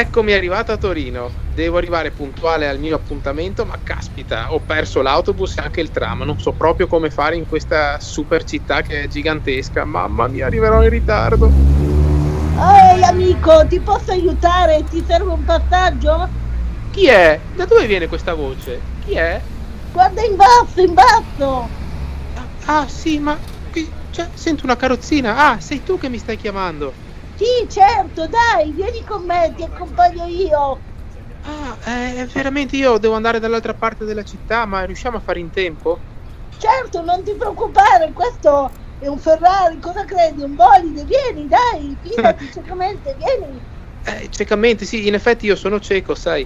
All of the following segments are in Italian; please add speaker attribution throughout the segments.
Speaker 1: eccomi arrivato a Torino. Devo arrivare puntuale al mio appuntamento, ma caspita, ho perso l'autobus e anche il tram. Non so proprio come fare in questa super città che è gigantesca. Mamma mia, arriverò in ritardo.
Speaker 2: Ehi amico, ti posso aiutare? Ti serve un passaggio?
Speaker 1: Chi è? Da dove viene questa voce? Chi è?
Speaker 2: Guarda in basso, in basso!
Speaker 1: Ah, sì, ma cioè, sento una carrozzina. Ah, sei tu che mi stai chiamando.
Speaker 2: Sì, certo, dai, vieni con me, ti accompagno io.
Speaker 1: Ah, eh, veramente io devo andare dall'altra parte della città, ma riusciamo a fare in tempo?
Speaker 2: Certo, non ti preoccupare, questo è un Ferrari, cosa credi? Un bolide? Vieni, dai, fidati ciecamente, vieni.
Speaker 1: Eh, ciecamente, sì, in effetti io sono cieco, sai.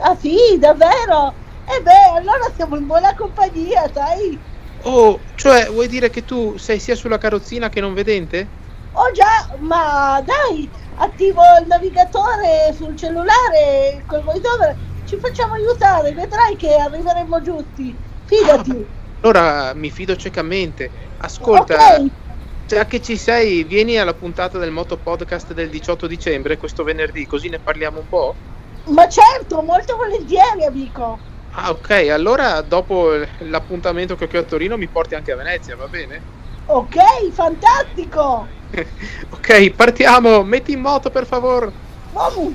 Speaker 2: Ah sì, davvero? E eh beh, allora siamo in buona compagnia, sai?
Speaker 1: Oh, cioè, vuoi dire che tu sei sia sulla carrozzina che non vedente?
Speaker 2: Oh già, ma dai, attivo il navigatore sul cellulare col voiceover, ci facciamo aiutare, vedrai che arriveremo giusti. Fidati.
Speaker 1: Allora mi fido ciecamente. Ascolta,
Speaker 2: Ok,
Speaker 1: già che ci sei, vieni alla puntata del Moto Podcast del 18 dicembre, questo venerdì, così ne parliamo un po'.
Speaker 2: ma certo, molto volentieri, amico.
Speaker 1: Ah, ok, allora dopo l'appuntamento che ho qui a Torino mi porti anche a Venezia, va bene?
Speaker 2: Ok, fantastico.
Speaker 1: ok, partiamo, metti in moto per favore.
Speaker 2: Vamos.